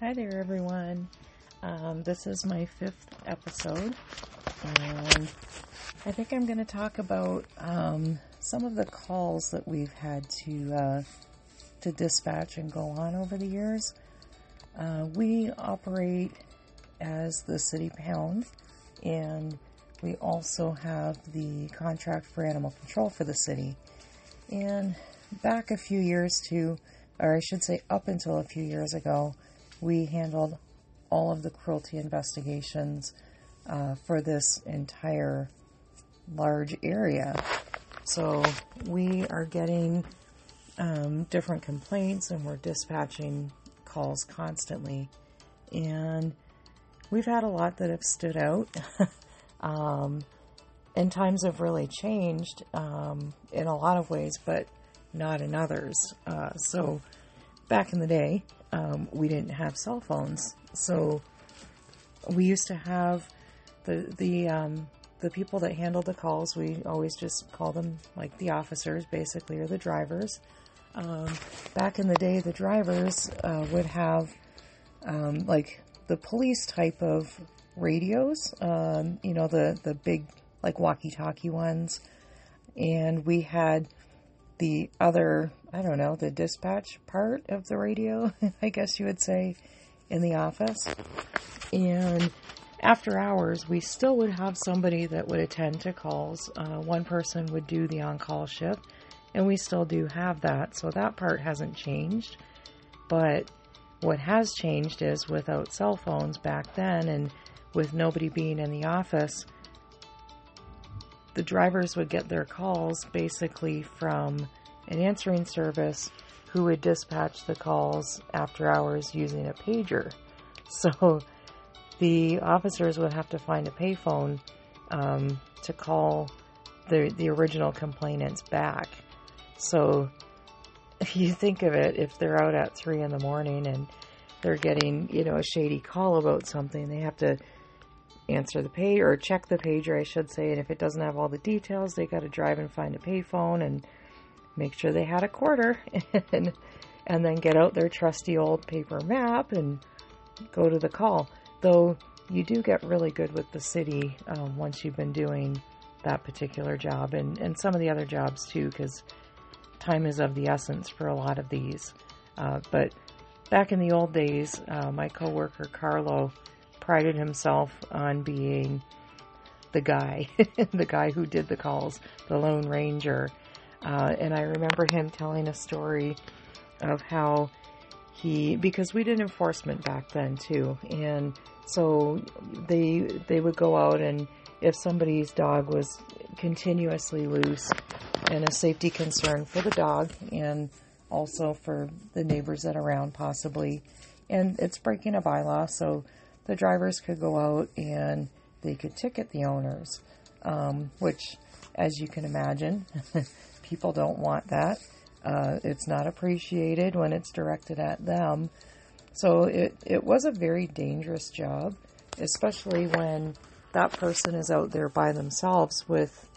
Hi there, everyone. Um, this is my fifth episode, and I think I'm going to talk about um, some of the calls that we've had to uh, to dispatch and go on over the years. Uh, we operate as the city pound, and we also have the contract for animal control for the city. And back a few years to, or I should say, up until a few years ago, we handled all of the cruelty investigations uh, for this entire large area. So we are getting um, different complaints and we're dispatching calls constantly. And we've had a lot that have stood out. um, and times have really changed um, in a lot of ways, but not in others. Uh, so back in the day, um, we didn't have cell phones, so we used to have the the um, the people that handled the calls. We always just call them like the officers, basically, or the drivers. Um, back in the day, the drivers uh, would have um, like the police type of radios, um, you know, the the big like walkie-talkie ones, and we had the other, I don't know, the dispatch part of the radio, I guess you would say, in the office. And after hours, we still would have somebody that would attend to calls. Uh, one person would do the on call shift, and we still do have that. So that part hasn't changed. But what has changed is without cell phones back then and with nobody being in the office, the drivers would get their calls basically from an answering service who would dispatch the calls after hours using a pager. So the officers would have to find a payphone um, to call the the original complainants back. So if you think of it, if they're out at three in the morning and they're getting you know a shady call about something, they have to answer the page or check the pager, I should say. And if it doesn't have all the details, they got to drive and find a payphone and make sure they had a quarter and and then get out their trusty old paper map and go to the call. Though you do get really good with the city um, once you've been doing that particular job and, and some of the other jobs too, because time is of the essence for a lot of these. Uh, but back in the old days, uh, my coworker Carlo prided himself on being the guy, the guy who did the calls, the Lone Ranger. Uh, and I remember him telling a story of how he, because we did enforcement back then too, and so they they would go out and if somebody's dog was continuously loose and a safety concern for the dog and also for the neighbors that are around possibly, and it's breaking a bylaw, so the drivers could go out and they could ticket the owners, um, which, as you can imagine, people don't want that. Uh, it's not appreciated when it's directed at them. So it, it was a very dangerous job, especially when that person is out there by themselves with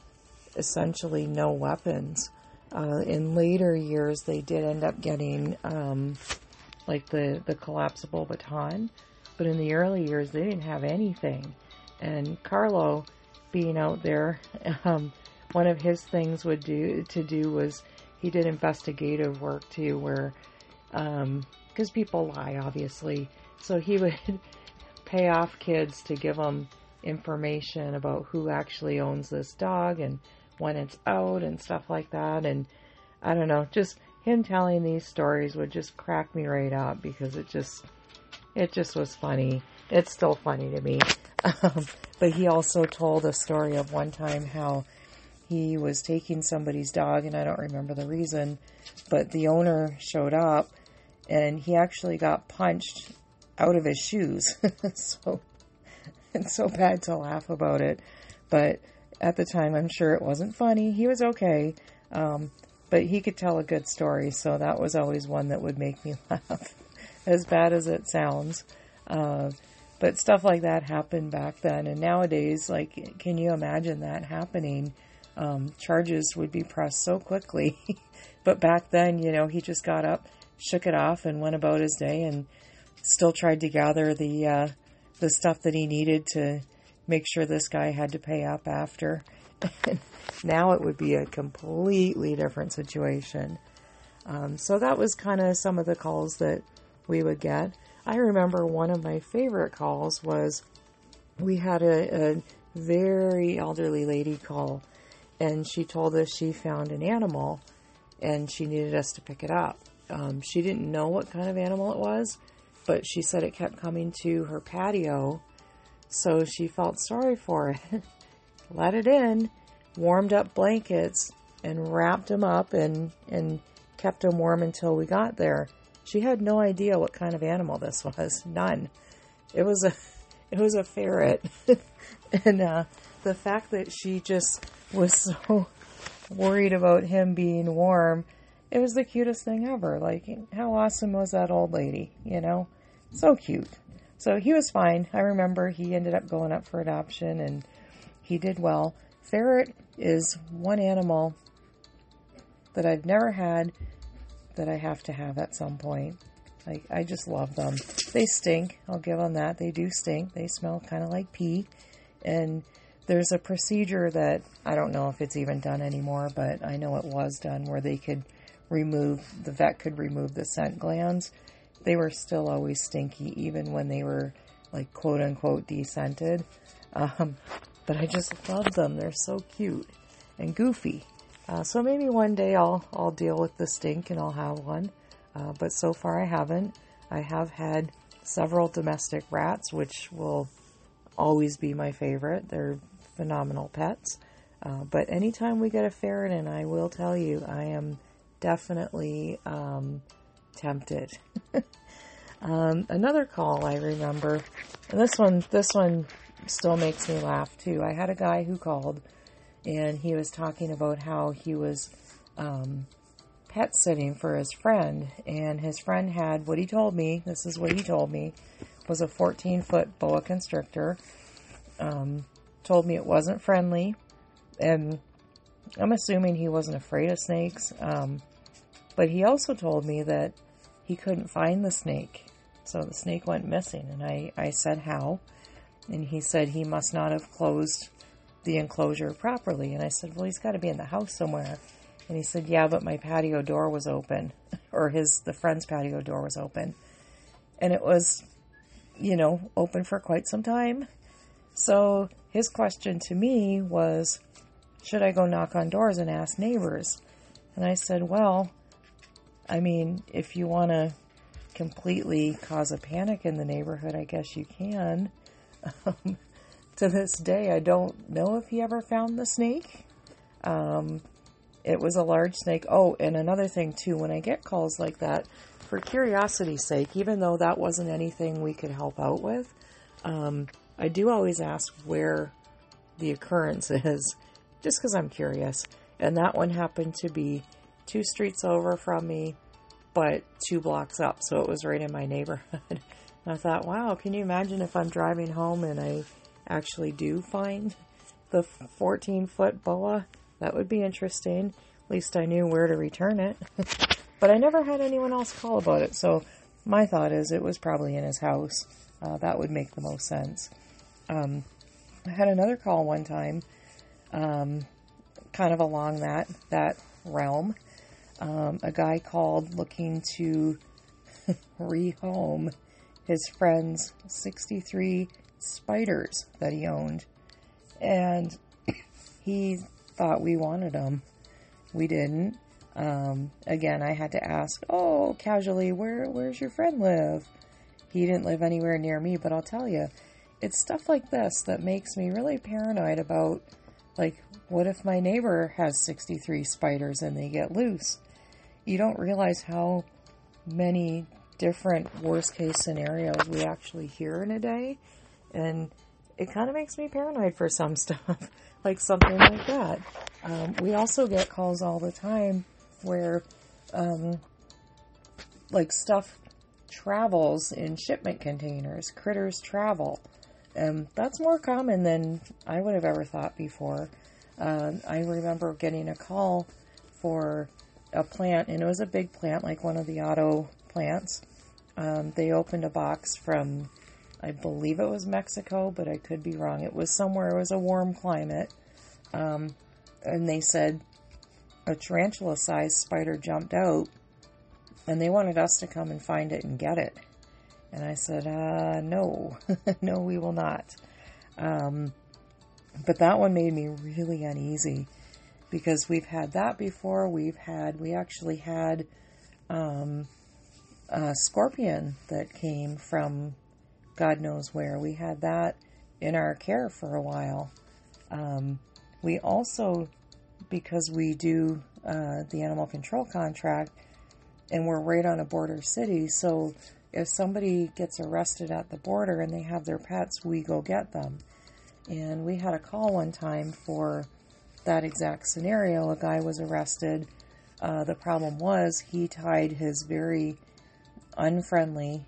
essentially no weapons. Uh, in later years, they did end up getting um, like the, the collapsible baton, but in the early years, they didn't have anything. And Carlo, being out there, um, one of his things would do to do was he did investigative work too, where because um, people lie, obviously, so he would pay off kids to give them information about who actually owns this dog and when it's out and stuff like that. And I don't know, just him telling these stories would just crack me right up because it just it just was funny. It's still funny to me. Um, but he also told a story of one time how he was taking somebody's dog, and I don't remember the reason, but the owner showed up and he actually got punched out of his shoes. so it's so bad to laugh about it. But at the time, I'm sure it wasn't funny. He was okay. Um, but he could tell a good story, so that was always one that would make me laugh as bad as it sounds. Uh, but stuff like that happened back then, and nowadays, like, can you imagine that happening? Um, charges would be pressed so quickly. but back then, you know, he just got up, shook it off, and went about his day, and still tried to gather the uh, the stuff that he needed to make sure this guy had to pay up after. now it would be a completely different situation. Um, so that was kind of some of the calls that we would get. I remember one of my favorite calls was we had a, a very elderly lady call, and she told us she found an animal and she needed us to pick it up. Um, she didn't know what kind of animal it was, but she said it kept coming to her patio, so she felt sorry for it. Let it in, warmed up blankets, and wrapped him up and, and kept him warm until we got there. She had no idea what kind of animal this was. None. It was a it was a ferret. and uh, the fact that she just was so worried about him being warm, it was the cutest thing ever. Like, how awesome was that old lady, you know? So cute. So he was fine. I remember he ended up going up for adoption and he did well. Ferret is one animal that I've never had that I have to have at some point. Like, I just love them. They stink. I'll give them that. They do stink. They smell kind of like pee. And there's a procedure that I don't know if it's even done anymore, but I know it was done where they could remove, the vet could remove the scent glands. They were still always stinky, even when they were like quote unquote descented. Um, but I just love them. They're so cute and goofy. Uh, so maybe one day I'll I'll deal with the stink and I'll have one. Uh, but so far I haven't. I have had several domestic rats, which will always be my favorite. They're phenomenal pets. Uh, but anytime we get a ferret in, I will tell you, I am definitely um, tempted. um, another call I remember, and this one, this one still makes me laugh too. I had a guy who called, and he was talking about how he was um, pet sitting for his friend, and his friend had what he told me. This is what he told me was a 14 foot boa constrictor. Um, told me it wasn't friendly, and I'm assuming he wasn't afraid of snakes. Um, but he also told me that he couldn't find the snake, so the snake went missing. And I, I said how, and he said he must not have closed the enclosure properly. And I said, well, he's got to be in the house somewhere. And he said, yeah, but my patio door was open, or his the friend's patio door was open, and it was, you know, open for quite some time. So his question to me was, should I go knock on doors and ask neighbors? And I said, well, I mean, if you want to completely cause a panic in the neighborhood, I guess you can. Um, to this day, I don't know if he ever found the snake. Um, it was a large snake. Oh, and another thing too, when I get calls like that, for curiosity's sake, even though that wasn't anything we could help out with, um, I do always ask where the occurrence is, just because I'm curious. And that one happened to be two streets over from me, but two blocks up, so it was right in my neighborhood. and I thought, wow, can you imagine if I'm driving home and I actually do find the 14 foot boa? That would be interesting. At least I knew where to return it. but I never had anyone else call about it, so my thought is it was probably in his house. Uh, that would make the most sense. Um, I had another call one time, um, kind of along that that realm. Um, a guy called looking to rehome his friend's 63 spiders that he owned, and he thought we wanted them. We didn't. Um, again, I had to ask, oh, casually, where where's your friend live? He didn't live anywhere near me, but I'll tell you, it's stuff like this that makes me really paranoid about like what if my neighbor has 63 spiders and they get loose you don't realize how many different worst case scenarios we actually hear in a day and it kind of makes me paranoid for some stuff like something like that um, we also get calls all the time where um, like stuff travels in shipment containers critters travel and that's more common than I would have ever thought before. Uh, I remember getting a call for a plant, and it was a big plant, like one of the auto plants. Um, they opened a box from, I believe it was Mexico, but I could be wrong. It was somewhere, it was a warm climate. Um, and they said a tarantula sized spider jumped out and they wanted us to come and find it and get it. And I said, uh, no, no, we will not. Um, but that one made me really uneasy because we've had that before. We've had, we actually had um, a scorpion that came from God knows where. We had that in our care for a while. Um, we also, because we do uh, the animal control contract, and we're right on a border city, so if somebody gets arrested at the border and they have their pets, we go get them. And we had a call one time for that exact scenario. A guy was arrested. Uh, the problem was he tied his very unfriendly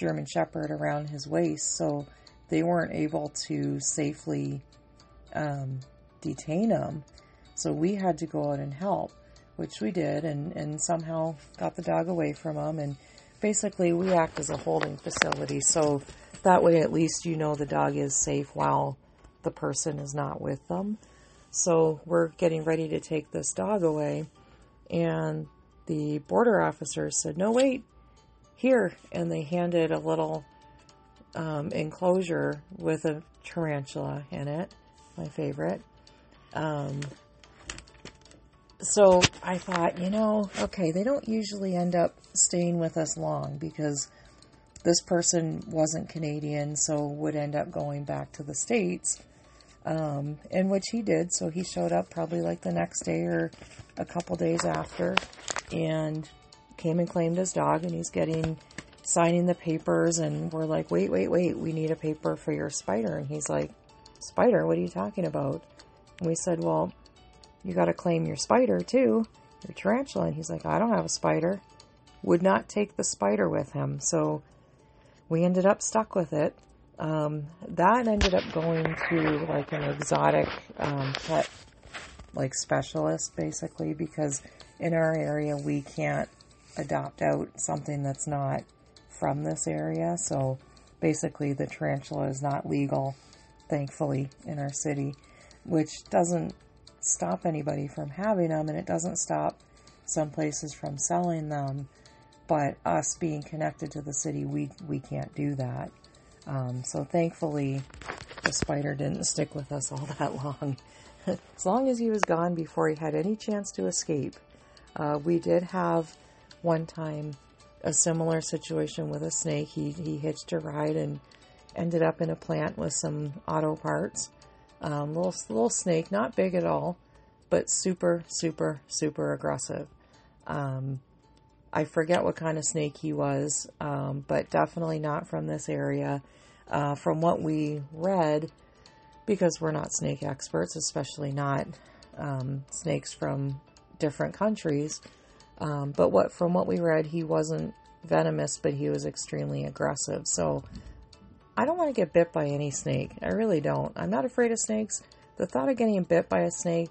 German Shepherd around his waist, so they weren't able to safely um, detain him. So we had to go out and help, which we did, and, and somehow got the dog away from him. And basically, we act as a holding facility, so that way at least you know the dog is safe while the person is not with them. So we're getting ready to take this dog away, and the border officer said, No, wait, here. And they handed a little um, enclosure with a tarantula in it, my favorite. Um, so I thought, you know, okay, they don't usually end up staying with us long because this person wasn't Canadian, so would end up going back to the States um, in which he did. So he showed up probably like the next day or a couple days after and came and claimed his dog. And he's getting signing the papers. And we're like, wait, wait, wait, we need a paper for your spider. And he's like, Spider, what are you talking about? And we said, well, you got to claim your spider too, your tarantula. And he's like, I don't have a spider. Would not take the spider with him. So we ended up stuck with it. Um, that ended up going to like an exotic um, pet like specialist basically because in our area we can't adopt out something that's not from this area. So basically the tarantula is not legal, thankfully, in our city, which doesn't stop anybody from having them and it doesn't stop some places from selling them. But us being connected to the city, we, we can't do that. Um, so thankfully, the spider didn't stick with us all that long. as long as he was gone before he had any chance to escape. Uh, we did have one time a similar situation with a snake. He, he hitched a ride and ended up in a plant with some auto parts. Um, little little snake, not big at all, but super super super aggressive. Um, I forget what kind of snake he was, um, but definitely not from this area. Uh, from what we read, because we're not snake experts, especially not um, snakes from different countries. Um, but what from what we read, he wasn't venomous, but he was extremely aggressive. So I don't want to get bit by any snake. I really don't. I'm not afraid of snakes. The thought of getting bit by a snake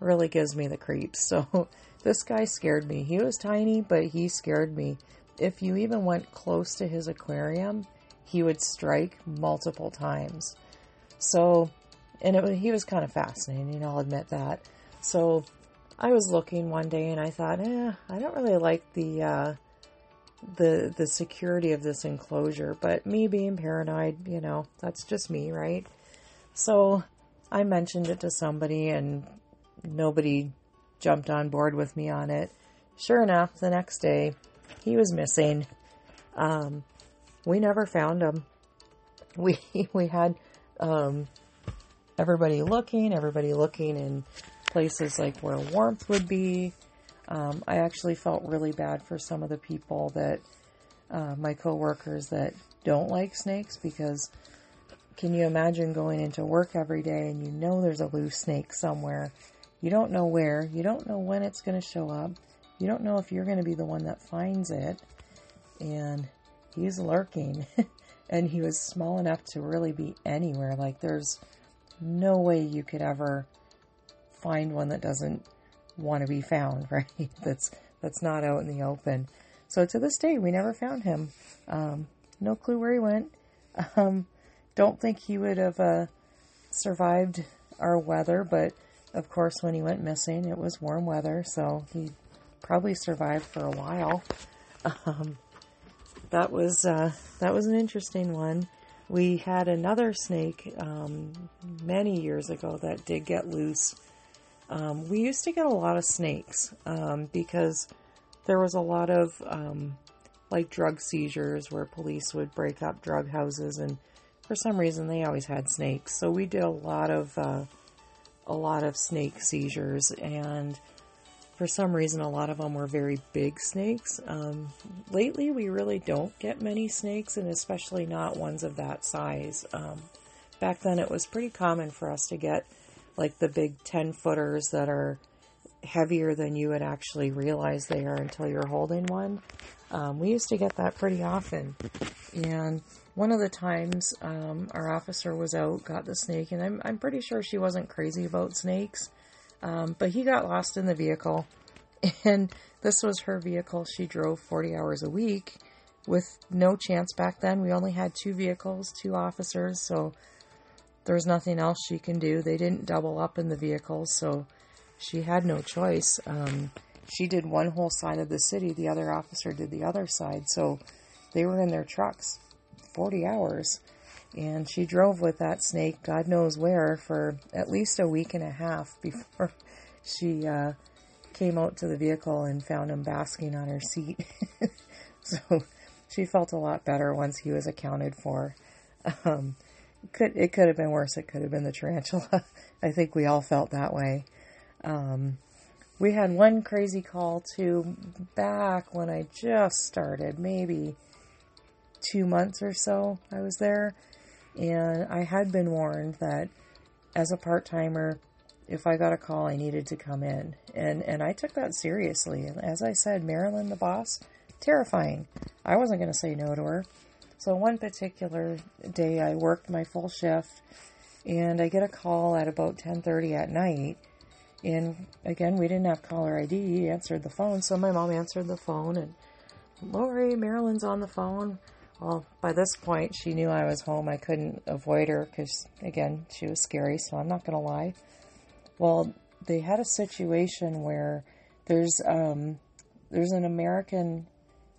really gives me the creeps. So this guy scared me. He was tiny, but he scared me. If you even went close to his aquarium, he would strike multiple times. So, and it, he was kind of fascinating, I'll admit that. So, I was looking one day and I thought, eh, I don't really like the uh, the the security of this enclosure. But me being paranoid, you know, that's just me, right? So I mentioned it to somebody and nobody jumped on board with me on it. Sure enough, the next day he was missing. Um, we never found him. We we had um, everybody looking, everybody looking in places like where warmth would be. Um, I actually felt really bad for some of the people that uh, my coworkers that don't like snakes because can you imagine going into work every day and you know there's a loose snake somewhere you don't know where. You don't know when it's going to show up. You don't know if you're going to be the one that finds it. And he's lurking. and he was small enough to really be anywhere. Like, there's no way you could ever find one that doesn't want to be found, right? That's that's not out in the open. So to this day, we never found him. Um, no clue where he went. Um, don't think he would have uh, survived our weather, but of course, when he went missing, it was warm weather, so he probably survived for a while. Um, that was uh, that was an interesting one. We had another snake um, many years ago that did get loose. Um, we used to get a lot of snakes um, because there was a lot of um, like drug seizures where police would break up drug houses, and for some reason they always had snakes. So we did a lot of uh, a lot of snake seizures, and for some reason, a lot of them were very big snakes. Um, lately, we really don't get many snakes, and especially not ones of that size. Um, back then, it was pretty common for us to get like the big 10 footers that are heavier than you would actually realize they are until you're holding one. Um, we used to get that pretty often. And one of the times um, our officer was out, got the snake, and I'm, I'm pretty sure she wasn't crazy about snakes. Um, but he got lost in the vehicle, and this was her vehicle. She drove 40 hours a week with no chance back then. We only had two vehicles, two officers, so there was nothing else she can do. They didn't double up in the vehicles, so she had no choice. Um, she did one whole side of the city, the other officer did the other side, so they were in their trucks 40 hours. And she drove with that snake, God knows where, for at least a week and a half before she uh, came out to the vehicle and found him basking on her seat. so she felt a lot better once he was accounted for. Um, could it could have been worse? It could have been the tarantula. I think we all felt that way. Um, we had one crazy call too back when I just started, maybe two months or so. I was there and I had been warned that as a part timer, if I got a call, I needed to come in. And, and I took that seriously. And as I said, Marilyn, the boss, terrifying. I wasn't going to say no to her. So one particular day, I worked my full shift, and I get a call at about 10:30 at night. And again, we didn't have caller ID. He answered the phone, so my mom answered the phone, and Lori, Marilyn's on the phone. Well, by this point, she knew I was home. I couldn't avoid her because, again, she was scary, so I'm not going to lie. Well, they had a situation where there's um, there's an American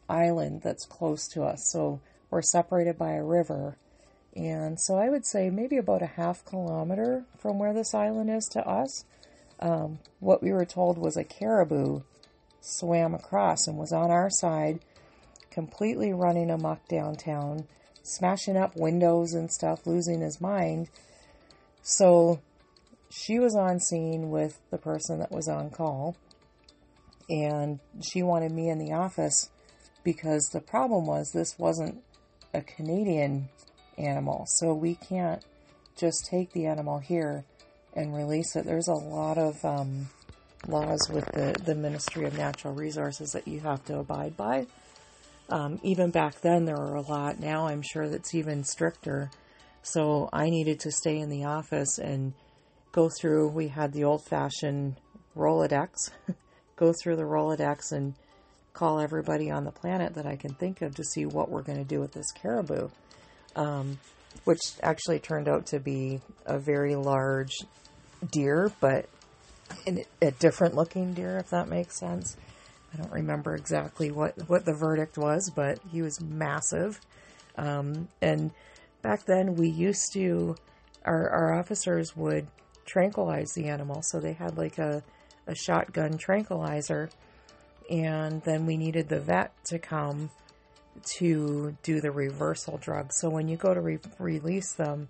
island that's close to us, so we're separated by a river, and so I would say maybe about a half kilometer from where this island is to us. Um, what we were told was a caribou swam across and was on our side completely running amok downtown, smashing up windows and stuff, losing his mind. So she was on scene with the person that was on call, and she wanted me in the office because the problem was this wasn't a Canadian animal, so we can't just take the animal here and release it. There's a lot of um, laws with the, the Ministry of Natural Resources that you have to abide by. Um, even back then, there were a lot. Now I'm sure that's even stricter. So I needed to stay in the office and go through. We had the old fashioned Rolodex, go through the Rolodex and call everybody on the planet that I can think of to see what we're going to do with this caribou. Um, which actually turned out to be a very large deer, but a different looking deer, if that makes sense. I don't remember exactly what, what the verdict was, but he was massive. Um, and back then, we used to, our, our officers would tranquilize the animal. So they had like a, a shotgun tranquilizer. And then we needed the vet to come to do the reversal drug. So when you go to re- release them,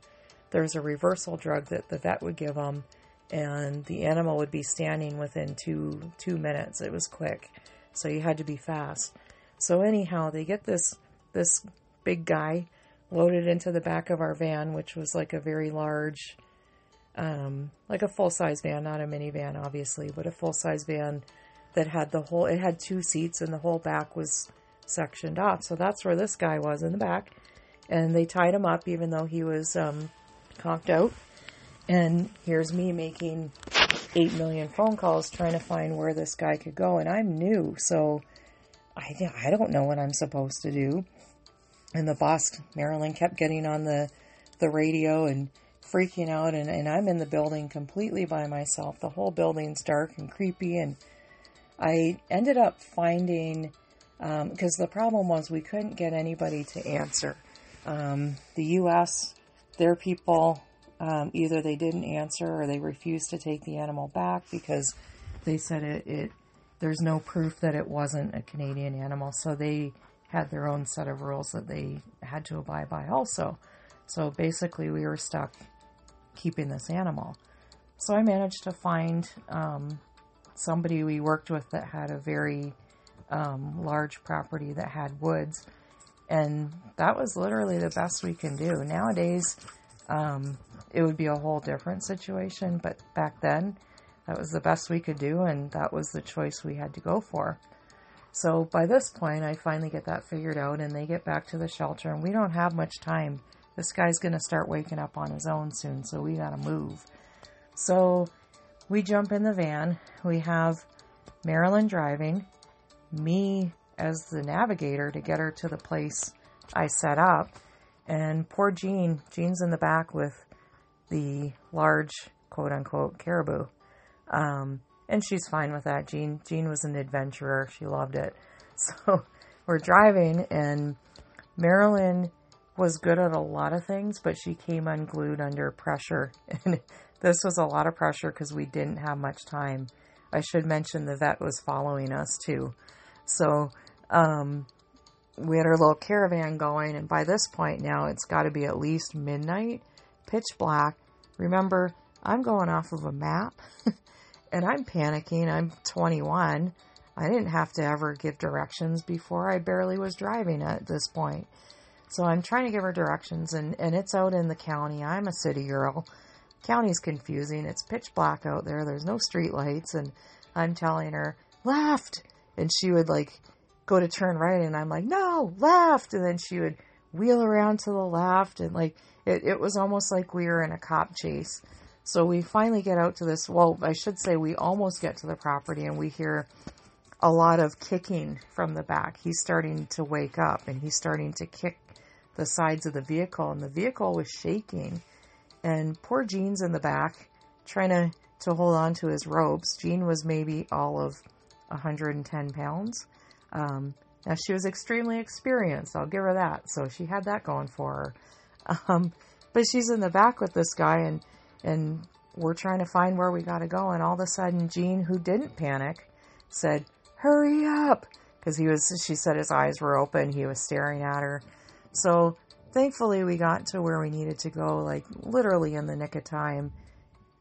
there's a reversal drug that the vet would give them, and the animal would be standing within two two minutes. It was quick so you had to be fast. So anyhow, they get this this big guy loaded into the back of our van, which was like a very large, um, like a full size van, not a minivan, obviously, but a full size van that had the whole. It had two seats, and the whole back was sectioned off. So that's where this guy was in the back, and they tied him up, even though he was um, conked out. And here's me making 8 million phone calls trying to find where this guy could go. And I'm new, so I, I don't know what I'm supposed to do. And the boss, Marilyn, kept getting on the, the radio and freaking out. And, and I'm in the building completely by myself. The whole building's dark and creepy. And I ended up finding, because um, the problem was we couldn't get anybody to answer. Um, the U.S., their people, um, either they didn't answer or they refused to take the animal back because they said it, it there's no proof that it wasn't a Canadian animal. So they had their own set of rules that they had to abide by also. So basically, we were stuck keeping this animal. So I managed to find um, somebody we worked with that had a very um, large property that had woods. And that was literally the best we can do. Nowadays, um, it would be a whole different situation, but back then, that was the best we could do, and that was the choice we had to go for. So by this point, I finally get that figured out, and they get back to the shelter, and we don't have much time. This guy's going to start waking up on his own soon, so we got to move. So we jump in the van. We have Marilyn driving, me as the navigator to get her to the place I set up, and poor Jean. Jean's in the back with the large quote unquote caribou. Um, and she's fine with that. Jean Jean was an adventurer. She loved it. So we're driving and Marilyn was good at a lot of things, but she came unglued under pressure. And this was a lot of pressure because we didn't have much time. I should mention the vet was following us too. So um, we had our little caravan going, and by this point now it's got to be at least midnight, pitch black. Remember, I'm going off of a map. and I'm panicking. I'm 21. I didn't have to ever give directions before. I barely was driving at this point. So I'm trying to give her directions, and, and it's out in the county. I'm a city girl. County's confusing. It's pitch black out there. There's no street lights, and I'm telling her, left. And she would like go to turn right, and I'm like, no, left. And then she would wheel around to the left, and like it, it was almost like we were in a cop chase. So we finally get out to this. Well, I should say we almost get to the property and we hear a lot of kicking from the back. He's starting to wake up and he's starting to kick the sides of the vehicle and the vehicle was shaking. And poor Jean's in the back trying to, to hold on to his ropes. Jean was maybe all of 110 pounds. Um, now she was extremely experienced. I'll give her that. So she had that going for her. Um, but she's in the back with this guy and and we're trying to find where we got to go. And all of a sudden, Jean, who didn't panic, said, "Hurry up!" Because he was, she said his eyes were open. He was staring at her. So thankfully, we got to where we needed to go, like literally in the nick of time.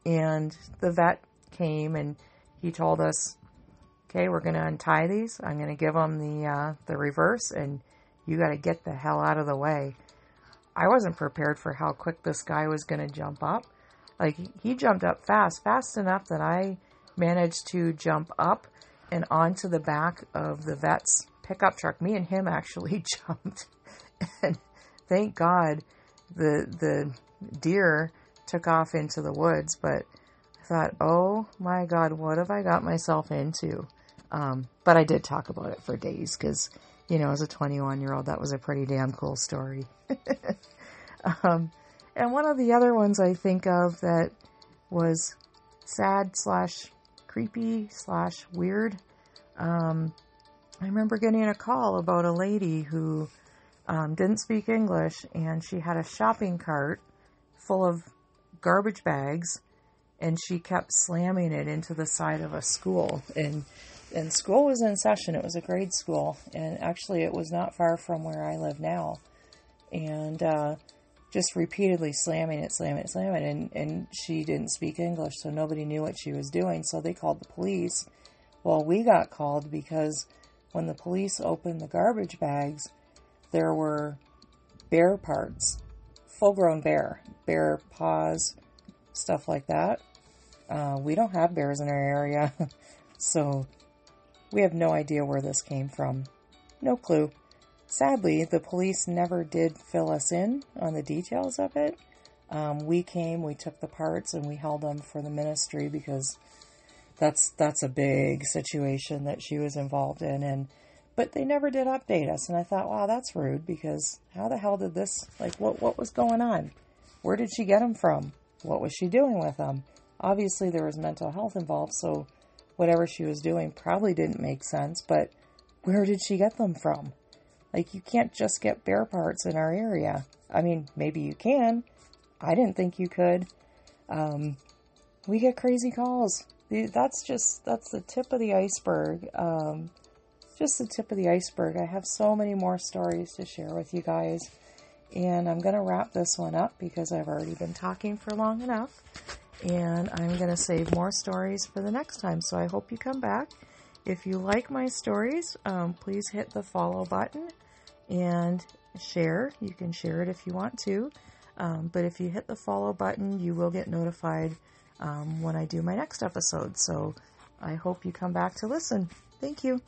And the vet came and he told us, "Okay, we're going to untie these. I'm going to give them the uh, the reverse, and you got to get the hell out of the way." I wasn't prepared for how quick this guy was going to jump up. Like he jumped up fast, fast enough that I managed to jump up and onto the back of the vet's pickup truck. Me and him actually jumped. And thank God the the deer took off into the woods, but I thought, oh my God, what have I got myself into? Um, but I did talk about it for days because, you know, as a 21 year old, that was a pretty damn cool story. um, and one of the other ones I think of that was sad slash creepy slash weird. Um, I remember getting a call about a lady who um, didn't speak English and she had a shopping cart full of garbage bags and she kept slamming it into the side of a school and and school was in session it was a grade school and actually it was not far from where i live now and uh, just repeatedly slamming it, slamming it, slamming it. And, and she didn't speak English, so nobody knew what she was doing. So they called the police. Well, we got called because when the police opened the garbage bags, there were bear parts, full grown bear, bear paws, stuff like that. Uh, we don't have bears in our area, so we have no idea where this came from. No clue. Sadly, the police never did fill us in on the details of it. Um, we came, we took the parts, and we held them for the ministry because that's that's a big situation that she was involved in. And but they never did update us. And I thought, wow, that's rude because how the hell did this, like, what, what was going on? Where did she get them from? What was she doing with them? Obviously, there was mental health involved, so whatever she was doing probably didn't make sense, but where did she get them from? Like, you can't just get bear parts in our area. I mean, maybe you can. I didn't think you could. Um, we get crazy calls. That's just, that's the tip of the iceberg. Um, just the tip of the iceberg. I have so many more stories to share with you guys. And I'm going to wrap this one up because I've already been talking for long enough. And I'm going to save more stories for the next time. So I hope you come back. If you like my stories, um, please hit the follow button and share. You can share it if you want to. Um, but if you hit the follow button, you will get notified um, when I do my next episode. So I hope you come back to listen. Thank you.